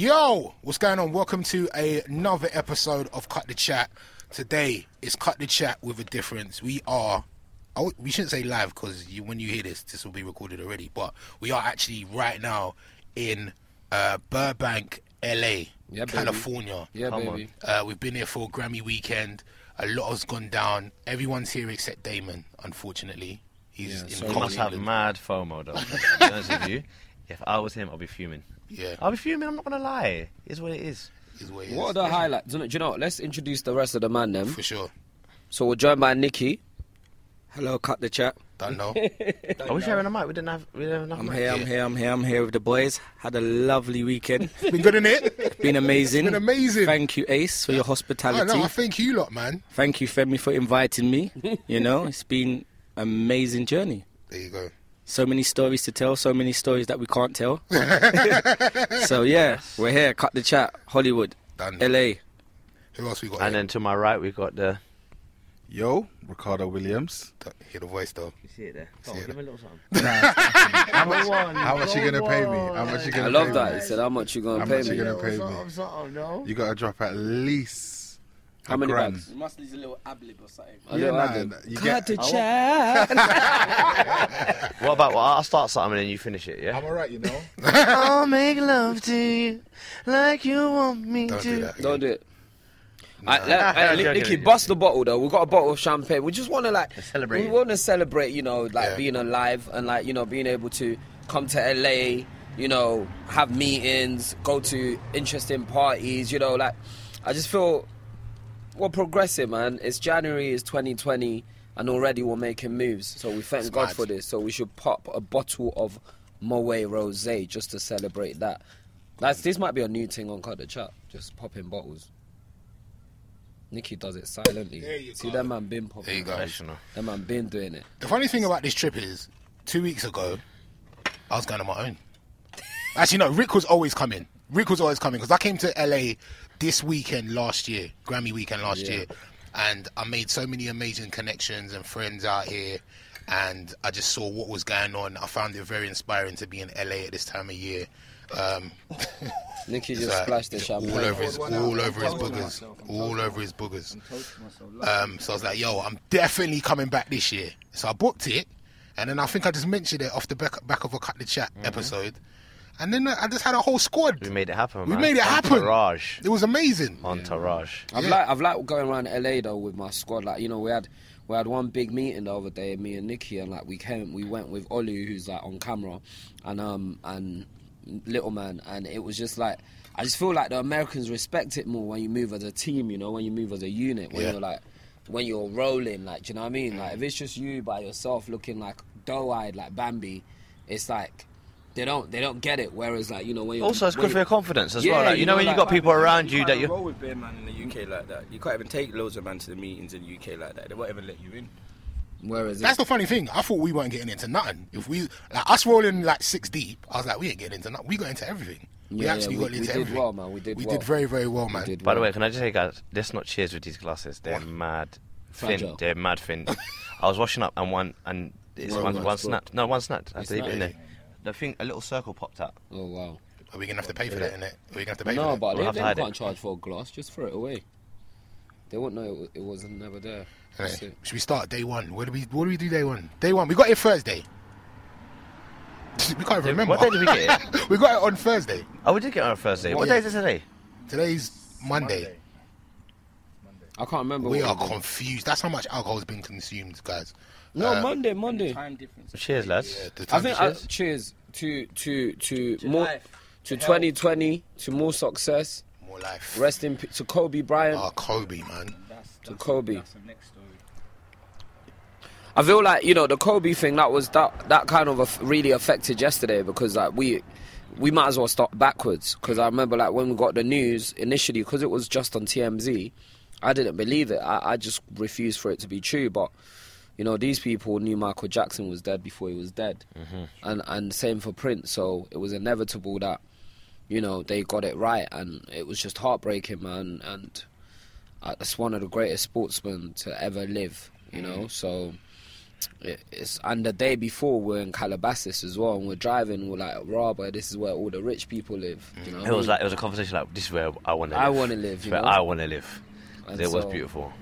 Yo, what's going on? Welcome to a- another episode of Cut the Chat. Today is Cut the Chat with a difference. We are, oh, we shouldn't say live because you, when you hear this, this will be recorded already. But we are actually right now in uh, Burbank, LA, Yeah, baby. California. Yeah, Come baby. Uh, we've been here for Grammy weekend. A lot has gone down. Everyone's here except Damon, unfortunately. He's Yeah, in so He Cold must have mad FOMO though. to be honest with you, if I was him, I'd be fuming. Yeah, I'll be fuming. I'm not gonna lie. It's what it is. is what he What are is. the highlights? Do you know? Let's introduce the rest of the man then. For sure. So we're joined by Nikki. Hello, cut the chat. Don't know. Are we sharing a mic? We didn't have. We didn't have enough. I'm mic. here, I'm here, I'm here, I'm here with the boys. Had a lovely weekend. been good in it. Been amazing. Been amazing. Thank you, Ace, for your I hospitality. know. I thank you lot, man. Thank you, Femi, for inviting me. You know, it's been amazing journey. There you go. So many stories to tell, so many stories that we can't tell. so yeah, we're here. Cut the chat. Hollywood, Done. LA. Who else we got? And here? then to my right, we got the. Yo, Ricardo Williams. Don't hear the voice though. You see it there? See it. give me a little something. How much, how much you gonna pay me? How much you I gonna love pay that. me? He said, "How much you gonna How pay much me?" you gonna pay me? no You gotta drop at least. How many grand. bags? You must need a little ab lib or something. A Yeah, little nah, admin. you Cut get. the chat. What about? Well, I'll start something and then you finish it. Yeah. I'm alright, you know. I'll make love to you like you want me Don't do that. Don't do it. Nah. Alright, let- I'm joking, Nikki, bust the bottle though. We've got a bottle of champagne. We just want to like celebrate We it. want to celebrate, you know, like Yeah. being alive and like you know being able to come to LA, you know, have meetings, go to interesting parties. You know, like I just feel we're progressing, man. It's January, it's 2020, and already we're making moves. So we thank It's God mad. for this. So we should pop a bottle of Moet Rosé just to celebrate that. That's this might be a new thing on Cut the Chat. Just popping bottles. Nikki does it silently. There you See go. that man been popping. There you go. Professional. That man been doing it. The funny thing about this trip is, two weeks ago, I was going on my own. Actually, no. Rick was always coming. Rick was always coming because I came to LA this weekend last year, Grammy weekend last Yeah. year, and I made so many amazing connections and friends out here. And I just saw what was going on. I found it very inspiring to be in LA at this time of year. Um, Nikki it's just like splashed the champagne. all over his, all over his boogers, all over his boogers. Um, so I was like, yo, I'm definitely coming back this year. So I booked it, and then I think I just mentioned it off the back, back of a cut the chat episode, and then I just had a whole squad. We made it happen. We man. made it happen. Entourage. It was amazing. Entourage. I've Yeah. like I've liked going around LA though with my squad. Like you know we had we had one big meeting the other day, me and Nikki, and like we came we went with Olu who's like on camera, and um and Little Man, and it was just like I just feel like the Americans respect it more when you move as a team. You know when you move as a unit when Yeah. you're like when you're rolling. Like do you know what I mean? Like if it's just you by yourself looking like doe-eyed like Bambi, it's like. They don't, they don't get it. Whereas, like you know, when you're Also, it's when good for your confidence as Yeah, well. Like, you you know, know, when like- you've got people around you can't that you. roll with beer man in the UK like that. You can't even take loads of man to the meetings in the UK like that. They won't even let you in. Whereas, That's the funny thing. I thought we weren't getting into nothing. If we like us rolling like six deep, I was like, we ain't getting into nothing. We got into everything. We Yeah, actually yeah, we- got we into did everything. well, man. We did We well. did very, very well, man. did By the way, can I just say, guys, let's not cheers with these glasses. They're mad Fragile. thin. They're mad thin. I was washing up and one and it's One one, one snapped. No, one snapped. I had It's to leave it in there. The thing, a little circle popped up. Oh wow! Are we gonna have to pay for that, innit? Are we gonna have to pay No, for that? but We'll they, have to they hide can't it. charge for a glass. Just throw it away. They won't know it, wa- it wasn't never there. That's Innit? it. Should we start day one? What do we What do we do day one? Day one. We got it Thursday. we can't even remember. What day did we get it? we got it on Thursday. Oh, we did get it on a Thursday. What Yeah. day is it today? Today's Monday. I can't remember. We what are we did. confused. That's how much alcohol has been consumed, guys. No, Uh, Monday, Monday. Time difference. Cheers, lads. Yeah, I think to I, cheers. cheers to to to To more life, to to 2020 to more success. more life. Rest in pe- to Kobe Bryant. Oh, Kobe, man. That's, To that's, Kobe. That's the next story. I feel like you know the Kobe thing that was that that kind of aff- really affected yesterday because like we we might as well start backwards because I remember like when we got the news initially because it was just on TMZ, I didn't believe it. I, I just refused for it to be true. But you know these people knew Michael Jackson was dead before he was dead, mm-hmm. and and same for Prince. So it was inevitable that you know they got it right, and it was just heartbreaking, man. And uh, that's one of the greatest sportsmen to ever live. You mm-hmm. know, so it- it's and the day before we're in Calabasas as well, and we're driving. We're like, "Rah, but this is where all the rich people live." You mm. know, It was like it was a conversation like this is where I want to. Live. I wanna live, This you is where know? I want to live. And it was beautiful.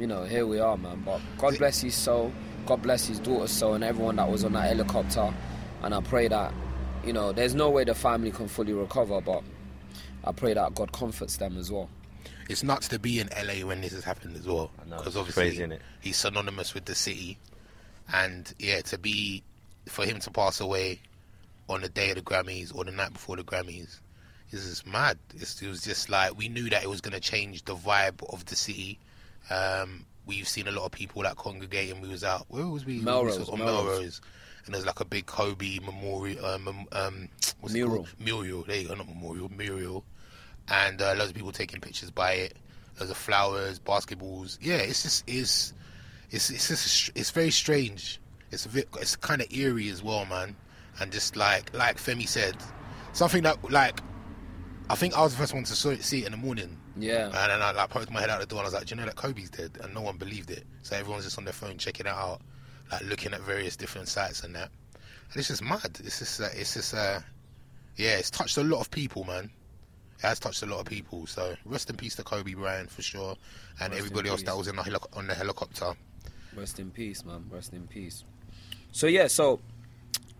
You know, here we are, man. But God bless his soul. God bless his daughter's soul and everyone that was on that helicopter. And I pray that, you know, there's no way the family can fully recover, but I pray that God comforts them as well. It's nuts to be in LA when this has happened as well. Because obviously crazy, innit? he's synonymous with the city, and yeah, to be for him to pass away on the day of the Grammys or the night before the Grammys is just mad. It's, it was just like we knew that it was going to change the vibe of the city. Um, we've seen a lot of people that congregate, and we was out. Where was we? Melrose, We was on Melrose. Melrose. And there's like a big Kobe memorial, um, um, um, Mural. Mural. There you go, not memorial, mural. And uh, loads of people taking pictures by it. Loads of flowers, basketballs. Yeah, it's just is, it's it's just it's very strange. It's a bit, it's kind of eerie as well, man. And just like like Femi said, something that like I think I was the first one to see it in the morning. Yeah. And then I like poked my head out the door and I was like, Do you know that Kobe's dead? And no one believed it. So everyone's just on their phone checking it out, like looking at various different sites and that. And it's just mad. It's just, uh, it's just, uh, yeah, it's touched a lot of people, man. It has touched a lot of people. So rest in peace to Kobe Bryant for sure, and Rest everybody else that was in the helic- on the helicopter. Rest in peace, man. Rest in peace. So yeah, so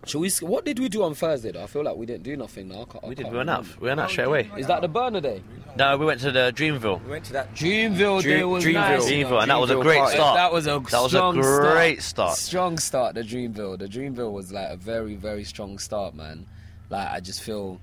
should we? What did we do on Thursday? Though? I feel like we didn't do nothing. Now I can't, I We did. can't We went out. We went out straight away. Is that the Burna day? No, we went to the Dreamville. We went to that. Dreamville Dream- day was Dreamville. nice. you know. Dreamville, and that was a great party. start. That was a That was a strong great start. Strong start. The Dreamville. The Dreamville was like a very very strong start, man. Like I just feel.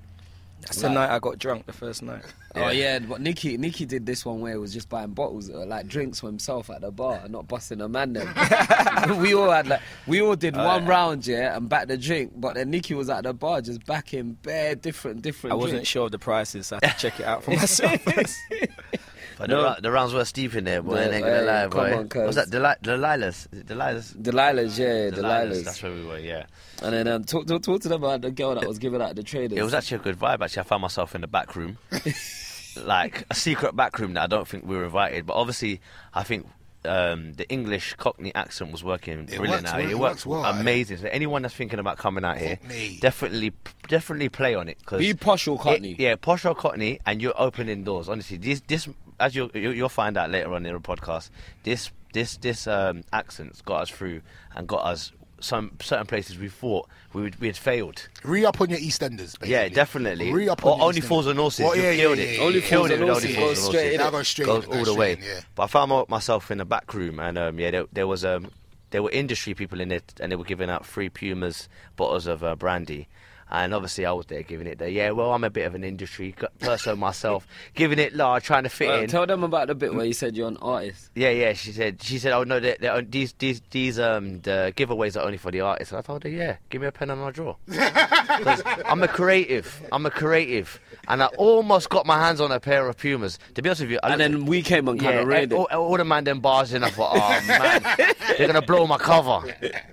That's the night I got drunk. The first night. Oh yeah, but Nikki Nikki did this one where he was just buying bottles uh, like drinks for himself at the bar not busting a man. Then we all had like we all did one round, yeah, and back the drink. But then Nikki was at the bar just backing bare different different. I wasn't drinks. sure of the prices, so I had to check it out for myself. first. But No. the, the rounds were steep in there, boy. Yeah, I ain't gonna hey, lie, come boy. on, cuz. was that Deli- Delilah's? Is it Delilah's? Delilah's, yeah, Delilah's. That's where we were. Yeah. And then um, talk, talk, talk to them about the girl that was giving out the traders. It was actually a good vibe. Actually, I found myself in the back room, like a secret back room that I don't think we were invited. But obviously, I think um, the English Cockney accent was working brilliant. works out well, here. it works well, eh? amazing. So anyone that's thinking about coming out here, Cockney. definitely, definitely play on it. Cause Be posh or Cockney. it- yeah, posh or Cockney, and you're opening doors. Honestly, this, this, as you, you you'll find out later on in the podcast, this, this, this um, accent's got us through and got us some certain places we thought we would, we had failed. Re up on your EastEnders, basically. Yeah, definitely. Re up or on your only. Fools and Horses. Well, you yeah, killed yeah, it. Only killed it and with Horses Only Fools and Horses. That goes straight Goes all the way. yeah. But I found myself in the back room, and um, yeah, there, there was um, there were industry people in it, and they were giving out free Pumas bottles of uh, brandy. And obviously, I was there giving it the yeah. Well, I'm a bit of an industry person myself, giving it large, trying to fit Uh, in. tell them about the bit where you said you're an artist. Yeah, yeah. She said, she said, oh no, they're, they're, these these these um the giveaways are only for the artists. And I told her, yeah, give me a pen and I'll draw. 'Cause I'm a creative. I'm a creative, and I almost got my hands on a pair of Pumas. To be honest with you, I And looked- then we came and kind yeah, of raided. all, all the man them bars in. I thought, oh man, they're gonna blow my cover.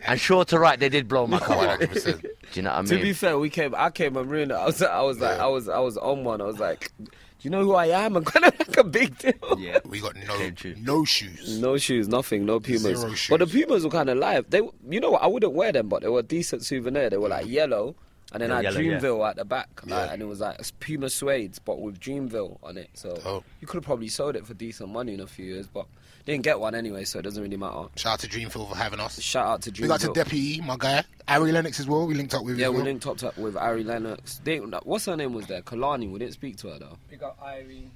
And sure to right, they did blow my cover. Do you know what I mean? To be fair, we came. I came and ruined it. I was, I was like, I was, I was on one. I was like, do you know who I am? I'm kind of like a big deal. yeah. We got no no shoes. No shoes, nothing, no Pumas. Zero shoes. But the. Pumas were kind of live. They, you know what? I wouldn't wear them, but they were a decent souvenir. They were like yellow, and then Yeah, I had yellow, yeah. Dreamville at the back, like, Yeah. and it was like Puma suedes, but with Dreamville on it. So Oh. you could have probably sold it for decent money in a few years, but didn't get one anyway, so it doesn't really matter. Shout out to Dreamville for having us. Shout out to We got to Dreamville. Deputy, my guy. Ari Lennox as well. We linked up with. yeah, as we well. linked up to- with Ari Lennox. They, what's her name was there? Kehlani. We didn't speak to her though. Big up Irene.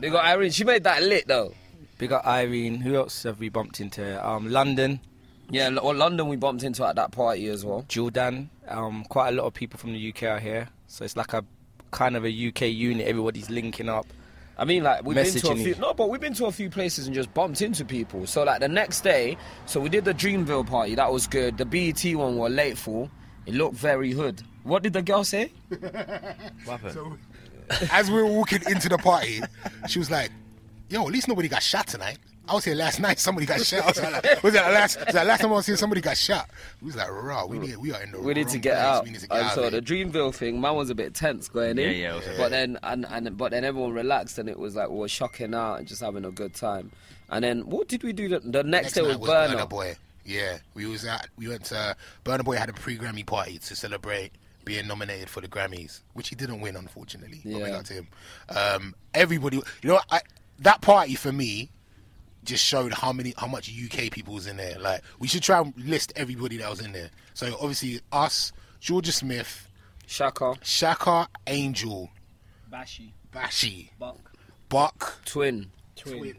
They got Irene. She made that lit though. Big up Irene. Who else have we bumped into? Um, London, Yeah, well, London we bumped into at that party as well. Jordan. Um, quite a lot of people from the UK are here, so it's like a kind of a UK unit. Everybody's linking up. I mean, like we've been to a few. you. No, but we've been to a few places and just bumped into people. So like the next day, so we did the Dreamville party. That was good. The BET one we're late for. It looked very hood. What did the girl say? What happened? As we were walking into the party, she was like, "Yo, at least nobody got shot tonight." I was here last night. Somebody got shot. Was like, was that last? Was that last time I was here? Somebody got shot. We was like, "Raw, we need, we are in the We need wrong to get place. out. We need to get and out." so of the. Dreamville thing, man was a bit tense going in. Yeah, yeah, it But then and, and but then everyone relaxed and it was like we were shocking out and just having a good time. And then what did we do the, the next, Next day night was was Burna. Burna Boy. Yeah, we was at we went to Burna Boy had a pre-Grammy party to celebrate being nominated for the Grammys, which he didn't win, unfortunately. Yeah. But big Yeah. up to him. Um, everybody, you know, I, that party for me just showed how many, how much UK people was in there. Like, we should try and list everybody that was in there. So obviously, us, Jorja Smith, Shaka, Shaka, Angel, Bashy, Bashy, Buck, Buck, Twin, Twin,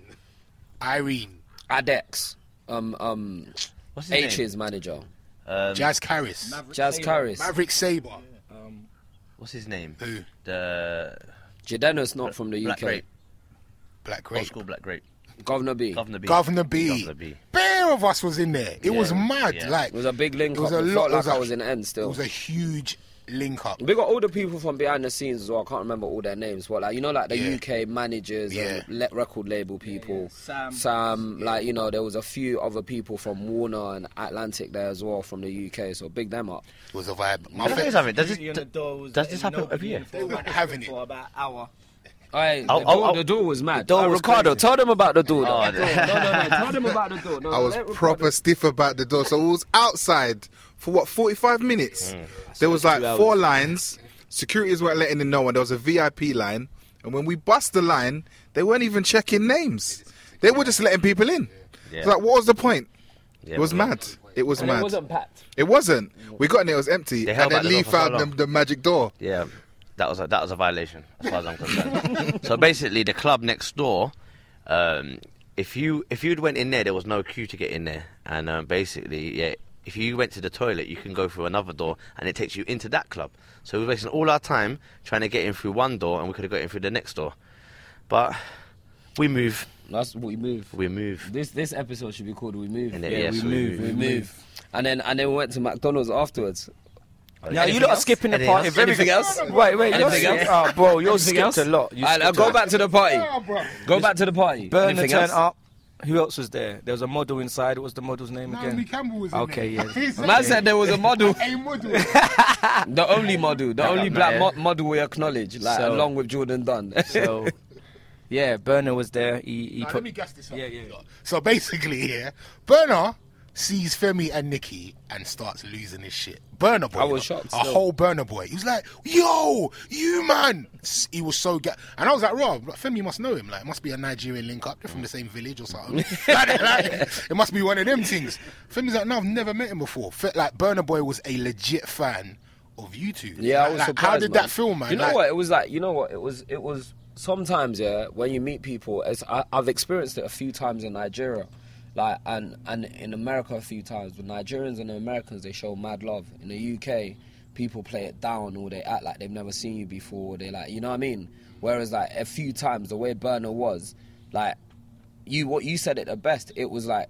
Irene, Adex, um, um, What's his H's manager. Um, Jazz Karis, Jazz Karis. Maverick Sabre. what's his name? Who? The Jidenna's not from the UK. Black UK. Grape. Black Old school Black Grape. Governor B. Governor B. Governor B. Governor B. Bare of us was in there. It was mad. yeah. Like It was a big link It was up. a It lot- felt it was like I a- was in the end still. it was a huge link up. We got all the people from behind the scenes as well. I can't remember all their names, but like you know, like the Yeah. UK managers Yeah. and le- record label people. Sam. Sam, like you know, there was a few other people from Warner and Atlantic there as well from the UK. So big them up. It was a vibe. My Can I tell you something? Does Beauty on the this, does this happen every year? They weren't having it. for about an hour. Alright, I'll- the, I'll- door, I'll- the door was mad. door Uh, was Ricardo, tell them about the door. Oh, though. no, no, no, tell them about the door. No, I was let Ricardo- proper stiff about the door, so we was outside for what 45 minutes. Mm. There was like four lines. Securities weren't letting in no one. There was a VIP line, and when we bust the line, they weren't even checking names. They were just letting people in. Yeah. It's like, what was the point? Yeah, it was well, mad. It was And mad. it wasn't packed. It wasn't. We got in it was empty. They and then Lee door so found the, the magic door. Yeah, that was a, that was a violation as far as I'm concerned. so basically, the club next door, um, if you if you'd went in there, there was no queue to get in there, and um, basically, yeah, if you went to the toilet, you can go through another door, and it takes you into that club. So we were wasting all our time trying to get in through one door, and we could have got in through the next door, but we move, That's what we move. we move. This this episode should be called "We Move." And then, yeah, yes, we we move. move. We move. And then and then we went to McDonald's afterwards. Now you lot are skipping the Anything party. else? Anything else? Wait, wait. You're Anything skip- else? Oh, bro, you're Anything skipped else? a lot. You Alright, now skipped go a- back to the party. Go back to the party. Burna Anything turned else? up. Who else was there? There was a model inside. What was the model's name again? Campbell was Okay, yeah. Man said there was a model, A model. the only model, the only black man. mo- model we acknowledge, like So- along with Jourdan Dunn. So, yeah, Burna was there. He, he Now, put. let me guess this up. Yeah, yeah. So basically, here, Burna sees Femi and Nikki and starts losing his shit. Burna boy, I was you know, shocked A still. whole Burna boy. He was like, "Yo, you man!" He was so ga- and I was like, "Rob, like, Femi must know him. Like, it must be a Nigerian link up. They're from the same village or something. like, like, it must be one of them things." Femi's like, "No, I've never met him before." Like, Burna boy was a legit fan of you two. Yeah, I was like, surprised. How did man. that feel, man? You know Like, what? It was like you know what? It was it was sometimes yeah. When you meet people, it's, I, I've experienced it a few times in Nigeria, like and and in America a few times. But Nigerians and Americans they show mad love. In the UK, people play it down or they act like they've never seen you before. They like you know what I mean. Whereas like a few times the way Burna was, like you what you said it the best. It was like.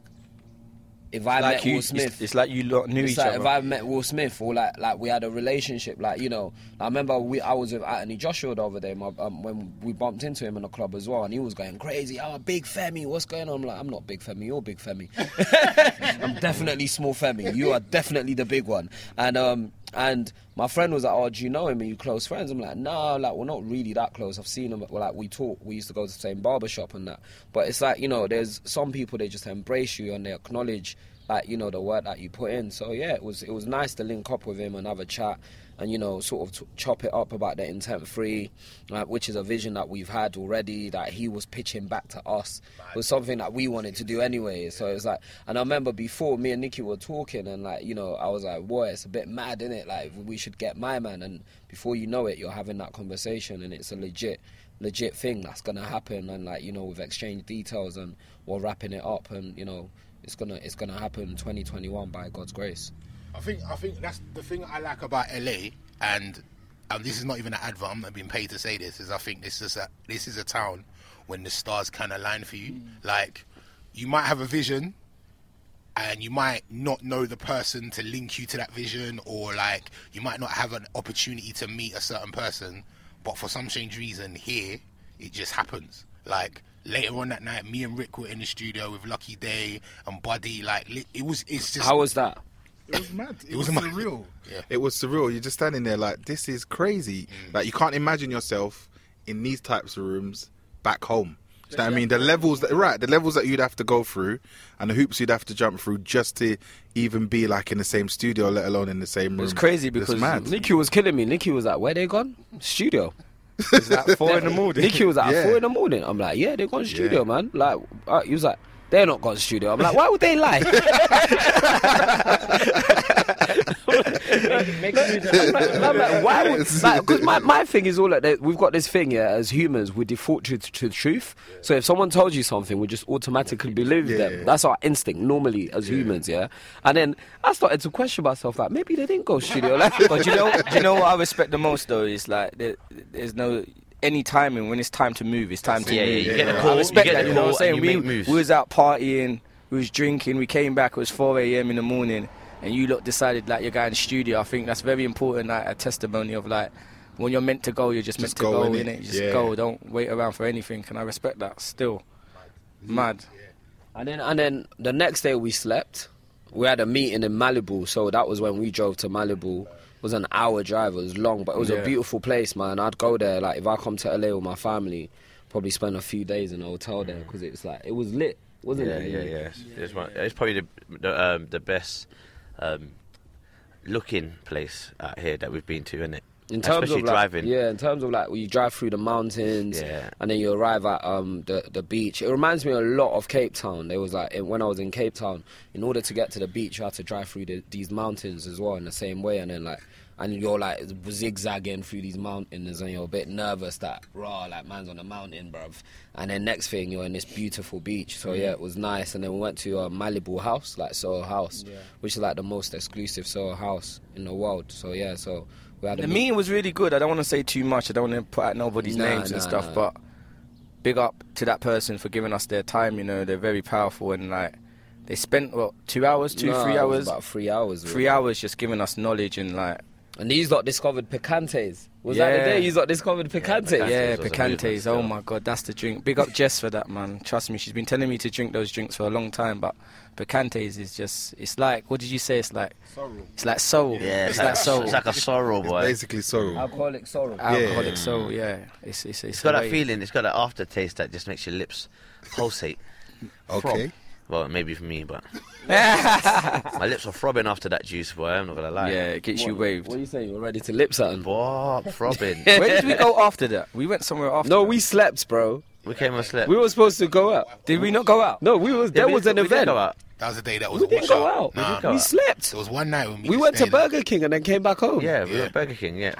If I like met you, Will Smith, it's like you lot knew it's each like other. if I met Will Smith or like like we had a relationship, like you know, I remember we I was with Anthony Joshua the other day, my, um, when we bumped into him in the club as well, and he was going crazy. Oh, big Femi, what's going on? I'm like, I'm not big Femi, you're big Femi. I'm definitely small Femi. You are definitely the big one. And um and my friend was like, oh, do you know him? Are you close friends? I'm like, no, like we're not really that close. I've seen him. Well, like we talk. We used to go to the same barber shop and that. But it's like you know, there's some people they just embrace you and they acknowledge like you know the work that you put in. So yeah, it was it was nice to link up with him and have a chat and you know sort of t- chop it up about the intent free, like, which is a vision that we've had already that he was pitching back to us. It was something that we wanted to do anyway. So it's like, and I remember before me and Nikki were talking and like you know I was like, boy, it's a bit mad, isn't it? Like we should get my man. And before you know it, you're having that conversation and it's a legit legit thing that's gonna happen and like you know we've exchanged details and we're wrapping it up and you know it's gonna it's gonna happen 2021 by God's grace. I think I think that's the thing I like about LA, and and this is not even an advert. I'm not being paid to say this. Is I think this is a this is a town when the stars can align for you. Mm. Like you might have a vision, and you might not know the person to link you to that vision, or like you might not have an opportunity to meet a certain person, but for some strange reason here it just happens. Like later on that night, me and Rick were in the studio with Lucky Daye and Buddy. Like it was, it's just How was that? It was mad. It, It was, was surreal. Yeah. It was surreal. You're just standing there like, this is crazy. Like you can't imagine yourself in these types of rooms back home. Do you know what I mean? The levels that right, the levels that you'd have to go through, and the hoops you'd have to jump through just to even be like in the same studio, let alone in the same room. It was crazy It's because mad. Nicky was killing me. Nicky was like, "Where they gone? Studio." it's like four in the morning. Nicky was like, Yeah. four in the morning. I'm like, "Yeah, they gone studio, man." Like, uh, he was like, "They're not gone studio." I'm like, "Why would they lie?" I'm like, I'm like, why would? Because my, my thing is all like that. We've got this thing, yeah. As humans, we default to, to the truth. So if someone tells you something, we just automatically believe Yeah. them. That's our instinct normally as humans, yeah. And then I started to question myself, like maybe they didn't go studio. Like, But you know, do you know what I respect the most though? Is like there, there's no any timing when it's time to move. It's time to Yeah, yeah, move. you get the I call, you respect get that. You know what I'm saying? We, we was out partying, we was drinking. We came back. It was 4 a.m. in the morning, and you lot decided like you're going to studio. I think that's very important. Like a testimony of like. When you're meant to go, you're just, Just meant to go, go, innit? innit? You just Yeah. go. Don't wait around for anything. And I respect that still. Mad. And then and then the next day we slept. We had a meeting in Malibu, so that was when we drove to Malibu. It was an hour drive. It was long, but it was Yeah. a beautiful place, man. I'd go there like if I come to LA with my family, probably spend a few days in a hotel there because it's like it was lit, wasn't Yeah, it? yeah, yeah. It's, it's, one, it's probably the the, um, the best um, looking place out here that we've been to, isn't it? In terms Especially of like, driving. yeah, in terms of like you drive through the mountains, Yeah. and then you arrive at um the the beach. It reminds me a lot of Cape Town. There was like when I was in Cape Town, in order to get to the beach, you had to drive through the, these mountains as well in the same way, and then like. And you're like zigzagging through these mountains, and you're a bit nervous that raw, like man's on a mountain, bruv. And then next thing, you're in this beautiful beach. So yeah, it was nice. And then we went to a Malibu House, like Soho House, which is like the most exclusive Soho House in the world. So yeah, so we had a The meet- meeting was really good. I don't want to say too much. I don't want to put out nobody's Nah, names and stuff, nah. but big up to that person for giving us their time. You know, they're very powerful and like they spent what two hours, two, three hours, about three hours. three really. hours just giving us knowledge and like And these lot discovered picantes. Was that the Yeah. day you lot discovered picantes? Picantes. yeah, was picantes. Oh my god, that's the drink. Big up Jess for that, man. Trust me, she's been telling me to drink those drinks for a long time. But picantes is just, it's like, what did you say? It's like, sorrow. it's like soul. Yeah, it's like soul. It's like a sorrow, boy. It's Basically, sorrow. Alcoholic sorrow. Alcoholic soul. Yeah, it's it's it's, got that feeling. It's got that aftertaste that just makes your lips pulsate. Okay. Well, maybe for me, but my lips are throbbing after that juice, boy. I'm not gonna lie. Yeah, it gets you waved. What are you saying? You're ready to lip something? Boy, throbbing. Where did we go after that? We went somewhere after. No, that. we slept, bro. we came and slept. We were supposed to go out. did. We not go out? No, we was Yeah, there we was did- an we did event. go out. That was the day that was We didn't go out. Nah. did go We out. slept. There was one night when we, We went to. Burger King and then came back home. Yeah, we were Yeah. at Burger King. Yeah.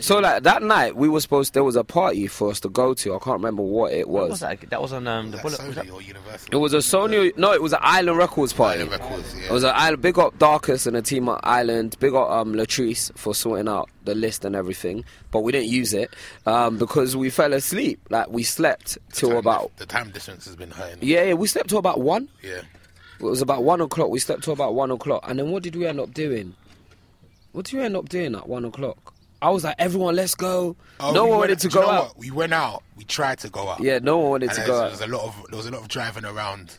So like that night, we were supposed. There was a party for us to go to. I can't remember what it What was. was that? That was on um, the Was bullet. that Was that? Sony or Universal? It was a Sony. No, it was an Island Records party. Island Records, yeah. It was an island. Big up Darcus and the team at Island. Big up um, Latrice for sorting out the list and everything. But we didn't use it um, because we fell asleep. Like we slept till Time about. the time difference has been hurting. Yeah, yeah, we slept till about one. Yeah. It was about one o'clock. We slept till about one o'clock. And then what did we end up doing? What did we end up doing at one o'clock? I was like, everyone, let's go. Oh, no we one went- wanted to go out. what? We went out. We tried to go out. Yeah, no one wanted And to go was, out. there was a lot of there was a lot of driving around.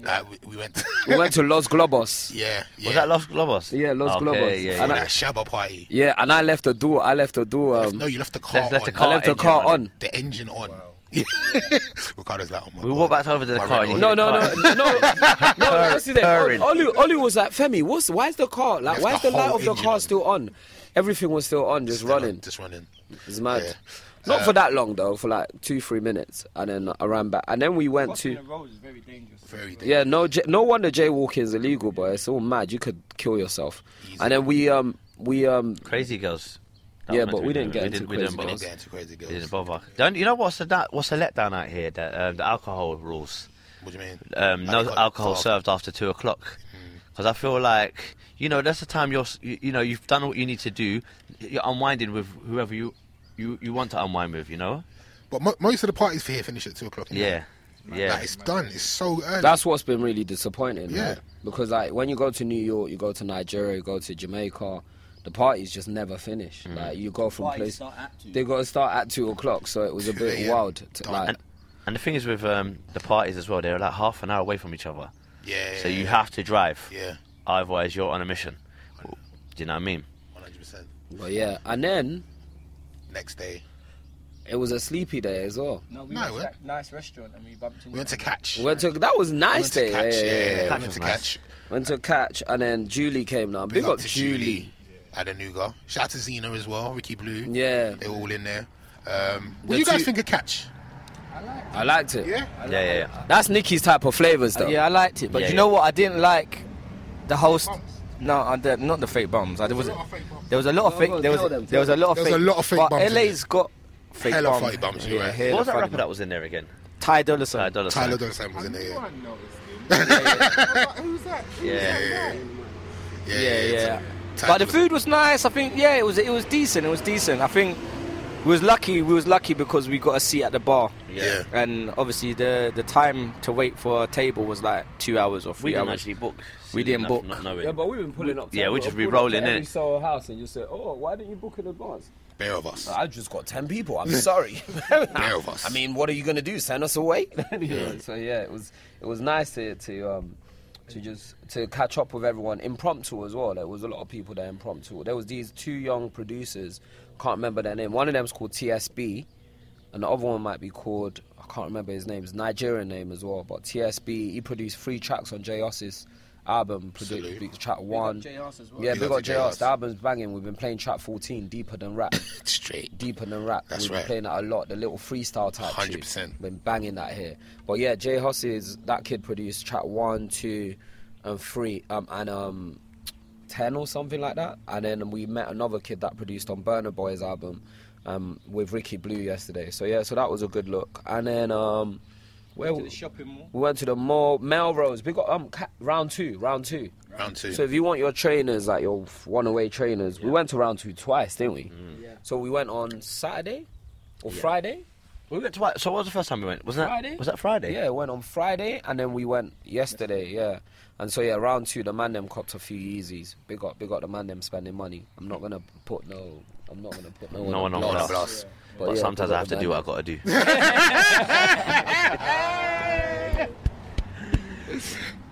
Like we, we went. We went to Los Globos. yeah, yeah. Was that Los Globos? Yeah, Los okay, Globos. Yeah, For And yeah. I- that Shabba party? Yeah, and I left the door. I left the door. Um, no, you left the car Left- left on. the car I left the car running. on. The engine on. Ricardo's like, oh my We God. walked back over to the My car. red and you hot. No, no, the no, car. no, no. That's it. purring. Oli, Oli was like, Femi, what's why is the car like? Left Why is the the light of the car on. still on? Everything was still on, just Still on, running. Just running. It's mad. Yeah. Not Uh, for that long though, for like two, three minutes, and then I ran back. And then we went to. Very dangerous. Yeah, no, j- no wonder jaywalking is illegal, boy. It's all mad. You could kill yourself. Easy. And then we, um, we, um, Crazy girls. That Yeah, but we didn't get we into didn't, we crazy didn't We bother. didn't get into crazy girls. We didn't bother. Don't you know what's the that what's the letdown out here? That um, the alcohol rules. What do you mean? Um, no Alcohol- alcohol served after two o'clock. Because I feel like you know that's the time you're you, you know you've done what you need to do. You're unwinding with whoever you you, you want to unwind with. You know. But mo- most of the parties for here finish at two o'clock. you know? Yeah. Yeah. Like, it's done. It's so early. that's what's been really disappointing. Yeah. right? Because like when you go to New York, you go to Nigeria, you go to Jamaica, the parties just never finish. Mm. Like you go from place, they got to start at two o'clock, so it was a bit Yeah. wild. To, like, And, and the thing is with um, the parties as well, they're like half an hour away from each other. yeah. So you have to drive. Yeah. Otherwise, you're on a mission. Do you know what I mean? One hundred percent. but yeah, and then Next day, It was a sleepy day as well. No, we No, went to that nice restaurant and we bumped into We went to catch. We went to that was We nice went to day. catch. yeah, yeah, yeah. Yeah, we went to nice. catch. Went to catch, and then Julie came down. Big Big, up up to Julie. Julie. Adenuga. Shout out to Zena as well. Ricky Blue. Yeah, They're all in there. Um, what do you guys two- think of catch? I liked it. I liked it. Yeah. Yeah, yeah, yeah. That's Nikki's type of flavors, though. Yeah, I liked it, but Yeah, you yeah. know what? I didn't like the host. No, I did- not the fake bums. I, there was there was a lot of fake. go There was there was a lot of fake. There was a lot of fake but bums LA's got fake Hella bums. funny bums, you're right. hella What was that rapper that was in there again? Ty Dolla Sign. Ty Dolla Sign. Tyler Dunstone was in there. Yeah. Yeah. Yeah. Yeah, yeah. Tyler But the food was nice. I think yeah, it was it was decent. It was decent. I think we was lucky. We was lucky because we got a seat at the bar, Yeah. and obviously the the time to wait for a table was like two hours or three We three didn't hours. actually book. We didn't Not- book. Yeah, but we've been pulling up. Yeah, we just be rolling, in. We saw a house, and you said, "Oh, why didn't you book in advance?" Bare of us. I just got ten people. I'm sorry. Bare of us. I mean, what are you gonna do? Send us away? yeah. So yeah, it was it was nice to to um to just to catch up with everyone impromptu as well. There was a lot of people there impromptu. There was these two young producers. Can't remember their name. One of them's called TSB, and the other one might be called I can't remember his name. It's Nigerian name as well. But TSB, he produced three tracks on J Hus's album. Salute. Produced track one. Yeah, Big big up up to J J Hus. Hus. The album's banging. We've been playing track 14, Deeper Than Rap. Straight. Deeper Than Rap. That's We've right. been playing that a lot. The little freestyle type. 100%. Been banging that here. But yeah, J Hus's, that kid produced track one, two, and three, um, and um, ten or something like that. And then we met another kid that produced on Burna Boy's album, um, with Ricky Blue yesterday. So yeah, so that was a good look. And then um, where To the shopping mall. we went to the mall, Melrose. We got um round two, round two. Round two. So if you want your trainers, like your one-away trainers, we went to round two twice, didn't we? Yeah. So we went on Saturday or Friday. We went to what? So what was the first time we went? Was that Friday? Was that Friday? Yeah, we went on Friday and then we went yesterday. Yeah, and so yeah, round two, the man them copped a few Yeezys. Big up, big up the man them spending money. I'm not gonna put no. I'm not gonna put no, No one on Lord blast. of blast. But, yeah, sometimes I have to do what I gotta do.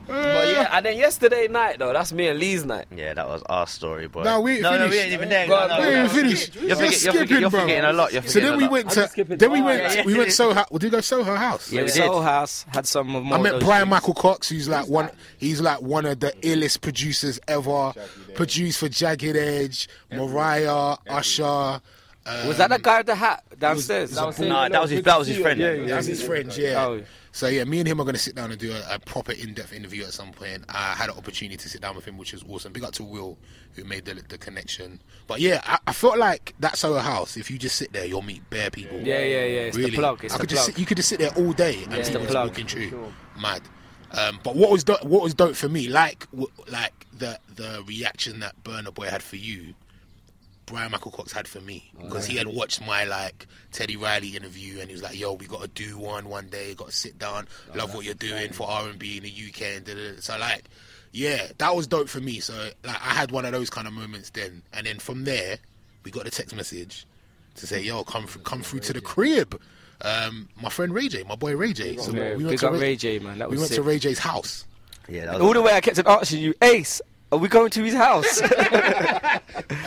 But yeah, and then yesterday night though, that's me and Lee's night. Yeah, that was our story, boy. No, we ain't no, no, we finished. ain't even there. Go No, no, we no. ain't finished. You're, You're forget, you're, skipping, forget, you're bro. forgetting a lot. You're So then we went to then we to- went yeah, we went Soho. Did we go Soho House? Yeah, we did. Soho House had some of more I met those Bryan drinks. Michael Cox, who's like one. He's like one of the illest producers ever. Produced for Jagged Edge, Mariah, Usher. Um, Was that the guy with the hat downstairs? That was- Nah, that was his. That was his friend. Yeah, yeah. That's his friends, yeah. Oh. So yeah, me and him are going to sit down and do a, a proper in-depth interview at some point. I had an opportunity to sit down with him, which was awesome. Big up to Will, who made the, the connection. But yeah, I, I felt like that Soho House. If you just sit there, you'll meet bare people. Yeah, yeah, yeah. It's really. the plug. It's I the could plug. just sit, you could just sit there all day and it's yeah, the people plug. talking true. Mad. Um, but what was dope, what was dope for me, like w- like the the reaction that Burna Boy had for you, Bryan Michael Cox had for me because he had watched my like Teddy Riley interview and he was like, "Yo, we got to do one one day. Got to sit down. Love what you're doing for R and B in the UK." And da, da, da. so like, yeah, that was dope for me. So like, I had one of those kind of moments then, and then from there, we got a text message to say, "Yo, come through, come through to the crib." Um, my friend Ray J, my boy Ray J. So Yeah, we went big to Ray, Ray J, man. That we went sick. to Ray J's house. Yeah, that was all the way I kept on asking you, Ace, are we going to his house?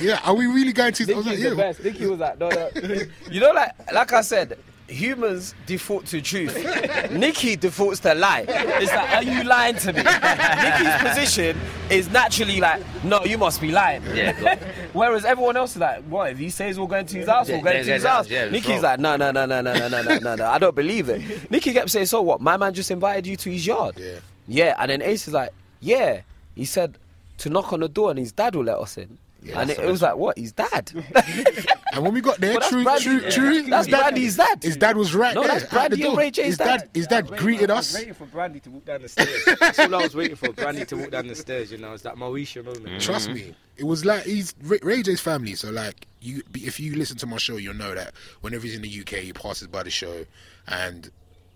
Yeah, are we really going to? I was like, Nicky's the best. Nicky was like, no, no. you know, like like I said, humans default to truth. Nicky defaults to lie. It's like, are you lying to me? Nicky's position is naturally like, no, you must be lying. Yeah. Whereas everyone else is like, what? If he says we're going to his house, Yeah, we're going yeah, to his house. yeah, Nicky's bro. like, no, no, no, no, no, no, no, no, no, no. I don't believe it. Nicky kept saying, so what? My man just invited you to his yard. Yeah. Yeah, and then Ace is like, yeah. He said to knock on the door and his dad will let us in. Yeah, and it, it was like, what? His dad? And when we got there, But that's true, Brandy- true, yeah. true. That's his dad- Brandy's dad. His dad was right No, there. that's at Brandy and door. Ray J's his dad. His dad greeted us. waiting for Brandy to walk down the stairs. That's all I was waiting for. Brandy to walk down the stairs. You know, it's that Moesha moment. Mm. Trust me, it was like he's Ray, Ray J's family. So like you, if you listen to my show, you'll know that whenever he's in the UK, he passes by the show. And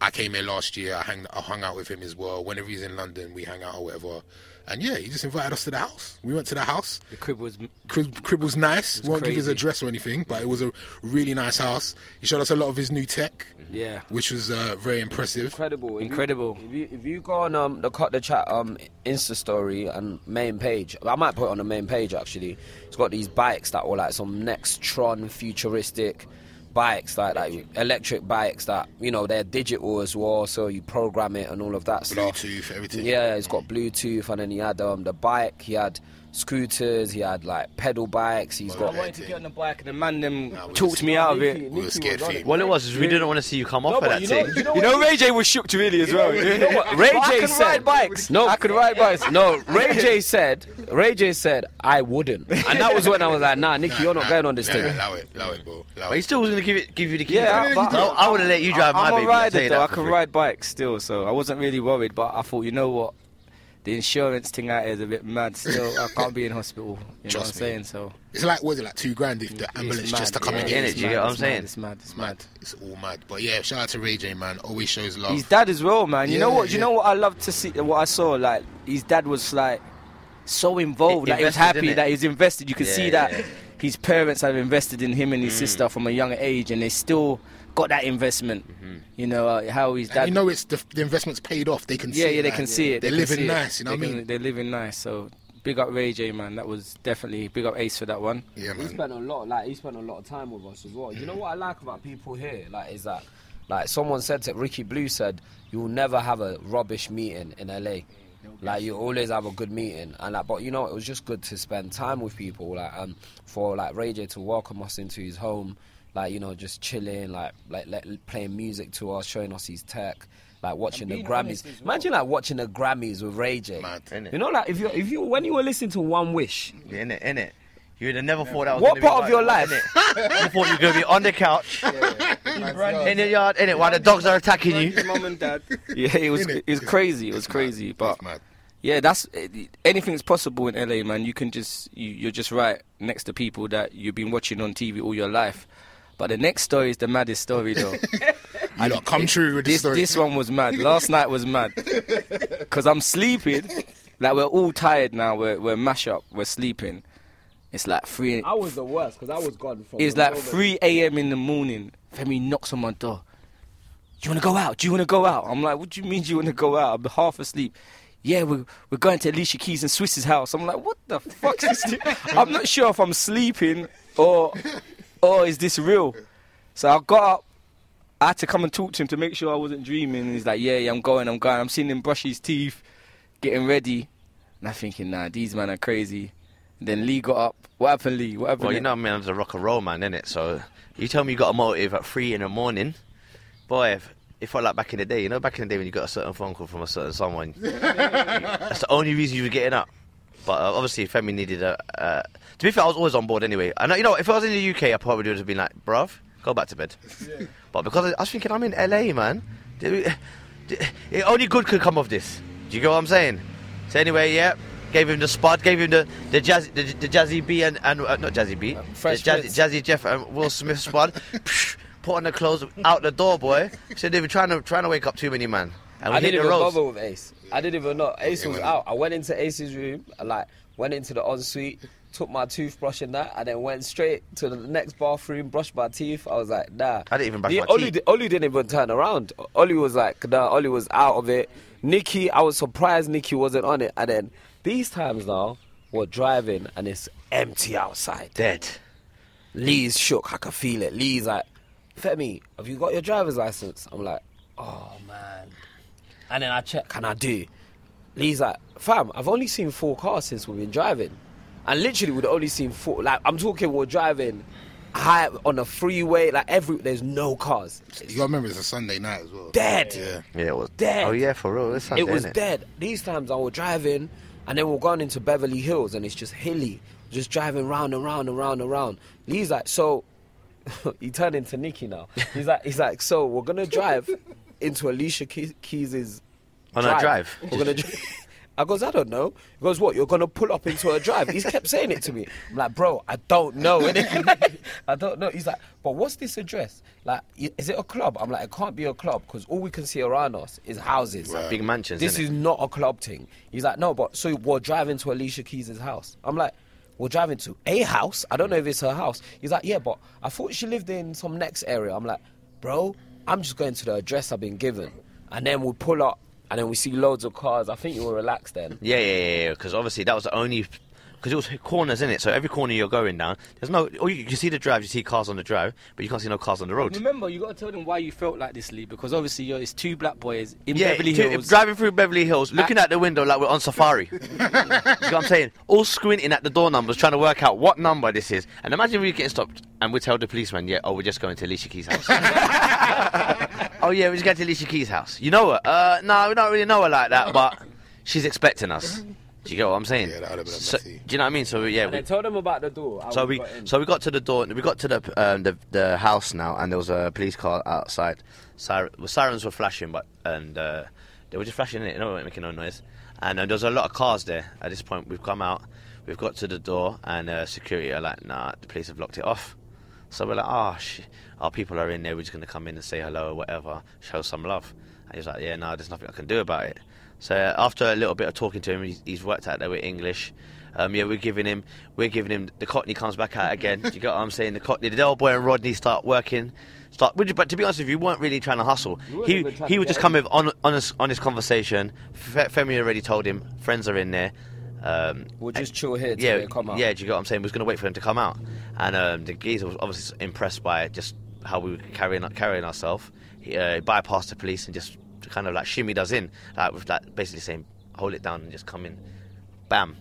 I came here last year. I hung, I hung out with him as well. Whenever he's in London, we hang out or whatever. And yeah, he just invited us to the house. We went to the house. The crib was Crib, crib was nice. We won't give his address or anything, but it was a really nice house. He showed us a lot of his new tech, yeah, which was uh, very impressive. incredible. If you- incredible. If you, if you go on um, the cut the chat um Insta story and main page, I might put it on the main page actually. It's got these bikes that were like some next Tron futuristic bikes, like like electric bikes that you know they're digital as well, so you program it and all of that stuff. Bluetooth, everything. Yeah, he's got Bluetooth, and then he had um, the bike. He had scooters. He had like pedal bikes. He's I got. I wanted to get on the bike and the man them Nah, talked me out of it. We were scared for you. What it was is we didn't want to see you come off of that you thing. know, you know You know, Ray J was shook really as well. you know what? Ray But I J said- ride bikes. No. I could ride bikes. No, Ray J said, Ray J said, I wouldn't. And that was when I was like, nah, Nicky, you're not going on this thing. allow it, allow it, bro. But he still was going to give it, give you the keys. Yeah, but- I, I would have let you drive my I'm baby. rider though. I for can ride bikes still, so I wasn't really worried. But I thought, you know what, the insurance thing out is a bit mad. Still, I can't be in hospital. You know what I'm me. saying? So It's like, was it, like two grand if the ambulance it's just to mad, come yeah, in get it, it? it's you mad, get what I'm it's mad, saying? It's mad. It's mad. mad. It's all mad. But yeah, shout out to Ray J, man. Always shows love. His dad as well, man. You know Yeah, what? You know what I love to see. What I saw, like his dad was like so involved. I- Like he was happy that he's invested. You can Yeah, see that yeah. his parents have invested in him and his mm. sister from a young age, and they still got that investment. Mm-hmm. You know uh, how his and you know it's the, the investment's paid off. They can yeah, see yeah, it, they like, can see it. They're they can living see it. nice, you know what They I can- mean? They're living nice. So big up Ray J, man. That was definitely big up Ace for that one. Yeah, man. He spent a lot, like he spent a lot of time with us as well. You know what I like about people here, like is that, like someone said to Ricky Blue said, you will never have a rubbish meeting in LA. Like you always have a good meeting, and like, but you know, it was just good to spend time with people. Like, um, for like Ray J to welcome us into his home, like you know, just chilling, like like, like playing music to us, showing us his tech. Like watching the Grammys. well. Imagine like watching the Grammys with Ray J. Mad. You know, like if you if you when you were listening to One Wish, Yeah, in it, in it. You would have never thought that was What gonna be part of like your life? innit? you thought you were going to be on the couch, in the yard, in it, while the dogs are attacking you. Mom and dad. Yeah, it was Innit? it was crazy. It was crazy, but It's mad. yeah, that's eh, anything's possible in LA, man. You can just you, you're just right next to people that you've been watching on TV all your life. But the next story is the maddest story, though. You lot come true with this this story. this one was mad. Last night was mad because I'm sleeping. Like we're all tired now. We're we're mash up. We're sleeping. It's like three. I was the worst because I was gone from. It's like moment- 3 a.m. in the morning. Femi knocks on my door. Do you want to go out? Do you want to go out? I'm like, what do you mean do you want to go out? I'm half asleep. Yeah, we're, we're going to Alicia Keys and Swizz's house. I'm like, what the fuck is this? I'm not sure if I'm sleeping or or is this real? So I got up. I had to come and talk to him to make sure I wasn't dreaming. And he's like, yeah, yeah, I'm going, I'm going. I'm seeing him brush his teeth, getting ready. And I'm thinking, nah, these men are crazy. And then Lee got up. What happened, Lee? What happened? Well, you know, I mean, I was a rock and roll man, innit? So you tell me you got a motive at three in the morning, boy. If, it felt like back in the day, you know, back in the day when you got a certain phone call from a certain someone, that's the only reason you were getting up. But uh, obviously, Femi needed a. Uh, to be fair, I was always on board anyway. I know, you know, if I was in the UK, I probably would have been like, bruv, go back to bed. But because I, I was thinking, I'm in LA, man. It only good could come of this. Do you get what I'm saying? So anyway, yeah, gave him the spot, gave him the the jazzy the, the jazzy B and, and uh, not jazzy B, Fresh the jazzy, jazzy Jeff and Will Smith spot. Put on the clothes out the door, boy. So they were trying to trying to wake up too many man. And we I hit didn't the even roads. bother with Ace. I didn't even know Ace was out. I went into Ace's room, I, like went into the ensuite, took my toothbrush and that, and then went straight to the next bathroom, brushed my teeth. I was like, nah. I didn't even brush The- my Ollie, teeth. Ollie didn't even turn around. Ollie was like, nah. Ollie was out of it. Nikki, I was surprised Nikki wasn't on it. And then these times now, we're driving and it's empty outside. Dead. Lee's shook. I could feel it. Lee's like, Femi, have you got your driver's license? I'm like, oh man. And then I check, can I do? Lee's like, fam, I've only seen four cars since we've been driving. And literally, we'd only seen four. Like, I'm talking, we're driving high on a freeway. Like, every there's no cars. You gotta remember it's a Sunday night as well. Dead. Yeah. Yeah, it was Dead. Oh yeah, for real. This It was dead. These times I was driving, and then we're going into Beverly Hills, and it's just hilly, just driving round and round and round and round. Lee's like, so he turned into Nicky now. He's like, he's like, so we're gonna drive into Alicia Keys- On a drive? We're gonna. dri- I goes, I don't know. He goes, what? You're gonna pull up into a drive? He's kept saying it to me. I'm like, bro, I don't know. I don't know. He's like, but what's this address? Like, is it a club? I'm like, it can't be a club because all we can see around us is houses. Big mansions. This is not a club thing. He's like, no, but so we're driving to Alicia Keys' house. I'm like, we're driving to a house. I don't know if it's her house. He's like, yeah, but I thought she lived in some next area. I'm like, bro, I'm just going to the address I've been given. And then we pull up and then we see loads of cars. I think you were relaxed then. Yeah, yeah, yeah. Because obviously that was the only because it was corners in it. So every corner you're going down, there's no. Or you can see the drive, you see cars on the drive, but you can't see no cars on the road. Remember, you got to tell them why you felt like this, Lee, because obviously you're, it's two black boys in Yeah, Beverly t- Hills. driving through Beverly Hills, looking out the window like we're on safari. you know what I'm saying? All squinting at the door numbers, trying to work out what number this is. And imagine we getting stopped and we tell the policeman, yeah, oh, we're just going to Alicia Keys' house. oh, yeah, we're just going to Alicia Keys' house. You know her? Uh, no, we don't really know her like that, but she's expecting us. Do you get what I'm saying? Yeah, that would've been so, messy. Do you know what I mean? So, yeah. And we- they told them about the door. so we got so we got to the door. We got to the um, the, the house now, and there was a police car outside. Sir, well, sirens were flashing, but and uh, they were just flashing in it. No, weren't making no noise. And uh, there was a lot of cars there. At this point, we've come out. We've got to the door, and uh, security are like, "Nah, the police have locked it off." So we're like, "Oh, sh- our people are in there. We're just gonna come in and say hello or whatever, show some love." And he's like, "Yeah, no, there's nothing I can do about it." So after a little bit of talking to him, he's, he's worked out there with English. Um, yeah, we're giving him, we're giving him. The Cockney comes back out again. Do you get what I'm saying? The Cockney, the old boy and Rodney start working. Start, but to be honest with you, we weren't really trying to hustle. He he would just come with on honest honest conversation. Fe- Femi already told him friends are in there. Um, We'll just chill here till yeah, come out. yeah. Do you get what I'm saying? We was going to wait for him to come out, and um, the geezer was obviously impressed by just how we were carrying carrying ourselves. He uh, bypassed the police and just kind of like shimmied us in, like with like basically saying, "Hold it down and just come in." Bam,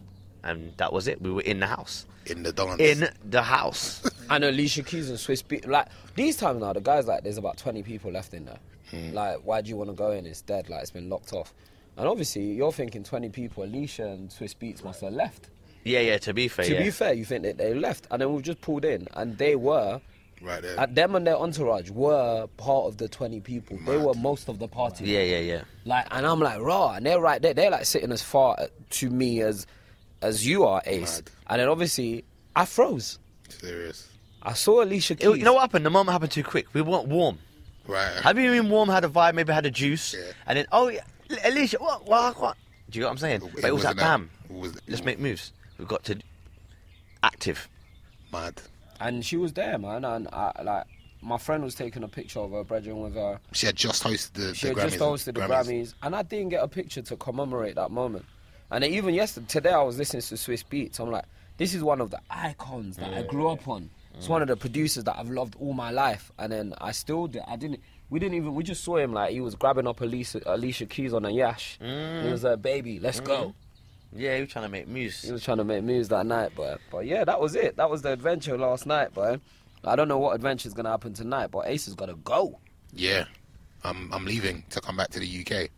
and that was it. We were in the house. in the dance. In the house. And Alicia Keys and Swizz Beatz. Like these times now, the guys like there's about 20 people left in there. Hmm. Like, why do you want to go in? It's dead. Like it's been locked off. And obviously, you're thinking 20 people. Alicia and Swizz Beatz must have left. yeah, yeah. To be fair, To yeah. be fair, you think that they left, and then we've just pulled in, and they were. Right there. At them and their entourage were part of the 20 people. They were most of the party. yeah, yeah, yeah. Like, and I'm like, raw, and they're right there. They're like sitting as far uh, to me as as you are, Ace. Mad. And then obviously, I froze. Serious. I saw Alicia Keys. It- you know what happened? The moment happened too quick. We weren't warm. Right. Have you been warm? Had a vibe? Maybe had a juice, Yeah. and then oh, yeah, Alicia, what, what, what? Do you know what I'm saying? but it was like, bam, was- let's make moves. We've got to active. Mad. And she was there, man. And I, like, my friend was taking a picture of her brethren with her. She had just hosted the, She the had Grammys. just hosted the Grammys, and I didn't get a picture to commemorate that moment. And even yesterday, today, I was listening to Swizz Beatz. I'm like, this is one of the icons that I grew up on. It's one of the producers that I've loved all my life. And then I still did. I didn't. We didn't even. We just saw him like he was grabbing up Alicia, Alicia Keys on a yash. He mm. was like, "Baby, let's go." Yeah, he was trying to make moves. He was trying to make moves that night, but but yeah, that was it. That was the adventure last night, but I don't know what adventure is gonna happen tonight. But Ace has got to go. Yeah. I'm, I'm leaving to come back to the UK.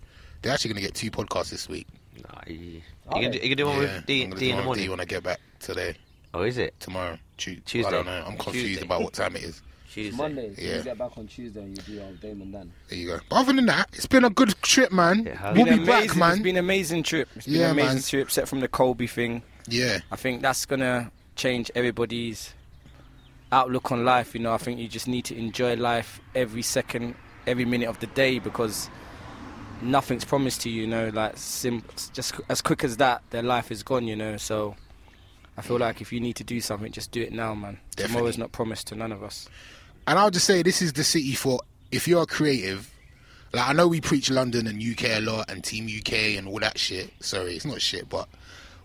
They're actually going to get two podcasts this week. Nah, he, you, can, do- you can do one yeah. with D, I'm gonna D do in the one with D when I get back today, Oh, is it? tomorrow. Tu- Tuesday. I don't know. I'm confused Tuesday. about what time it is. Tuesday. Monday, so Yeah. you get back on Tuesday and you do um, Damon then. There you go. But other than that, it's been a good trip, man. It has. we'll Been be back, man. It's been an amazing trip. It's been Yeah, an amazing man. trip, except from the Kobe thing. yeah. I think that's gonna change everybody's outlook on life. You know, I think you just need to enjoy life every second, every minute of the day because nothing's promised to you. You know, like sim- just as quick as that, their life is gone. You know, so I feel like if you need to do something, just do it now, man. Definitely. Tomorrow's not promised to none of us. And I'll just say this is the city for if you're creative. Like I know we preach London and UK a lot and Team UK and all that shit. Sorry, it's not shit, but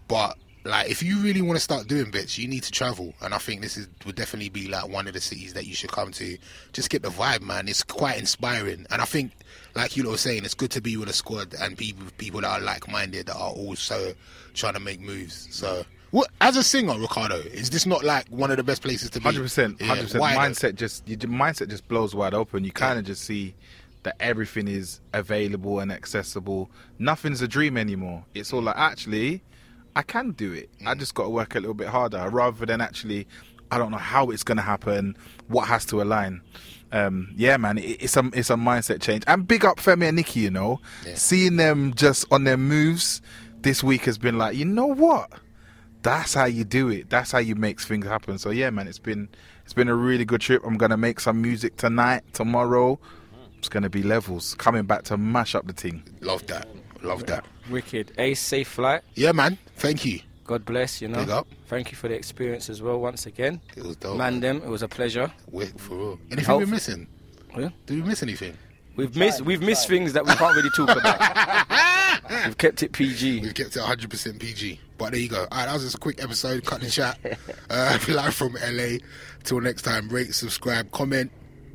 but like if you really want to start doing bits, you need to travel. And I think this is would definitely be like one of the cities that you should come to. Just get the vibe, man. It's quite inspiring. And I think, like you were saying, it's good to be with a squad and people people that are like minded that are also trying to make moves. So. What, as a singer, Ricardo, is this not like one of the best places to be? Hundred percent, hundred percent. Mindset just your mindset just blows wide open. You kind of just see that everything is available and accessible. Nothing's a dream anymore. It's all like actually, I can do it. I just got to work a little bit harder, rather than actually, I don't know how it's going to happen. What has to align? Um, yeah, man, it, it's a it's a mindset change. And big up Femi and Nikki. You know, seeing them just on their moves this week has been like, you know what? That's how you do it. That's how you make things happen. So yeah, man, it's been it's been a really good trip. I'm gonna make some music tonight, tomorrow. It's gonna be levels. Coming back to mash up the thing. Love that. Love that. Wicked. A safe flight. Yeah, man. Thank you. God bless. You know. Big up. Thank you for the experience as well. Once again, It was dope. man, them. It was a pleasure. Wait, for real. Anything Hope- we're missing? Yeah. Did we miss anything? We've missed we've missed things that we can't really talk about. We've kept it PG. We've kept it 100% PG. But there you go. All right, that was just a quick episode. Cut the chat. Uh, live from LA. Till next time, rate, subscribe, comment.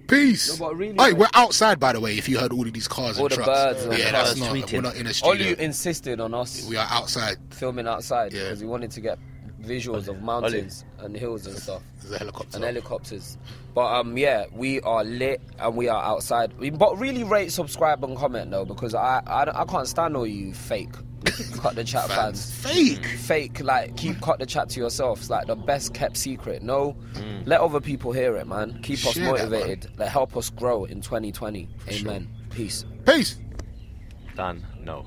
Peace. No, really, hey, like- we're outside, by the way. If you heard all of these cars All and the trucks, yeah, that's not. We're not in a studio. you insisted on us we are outside. filming outside Yeah. because he wanted to get visuals of mountains and hills and stuff. There's a helicopter. and helicopters. But um, yeah, we are lit and we are outside. But really rate, subscribe, and comment though, because I I, I can't stand all you fake cut the chat Fans. fans. Fake. Fake like keep cut the chat to yourself. It's like the best kept secret. No, let other people hear it, man. Keep us Share that, motivated. Like help us grow in 2020. Amen. Peace. Peace. Done. No.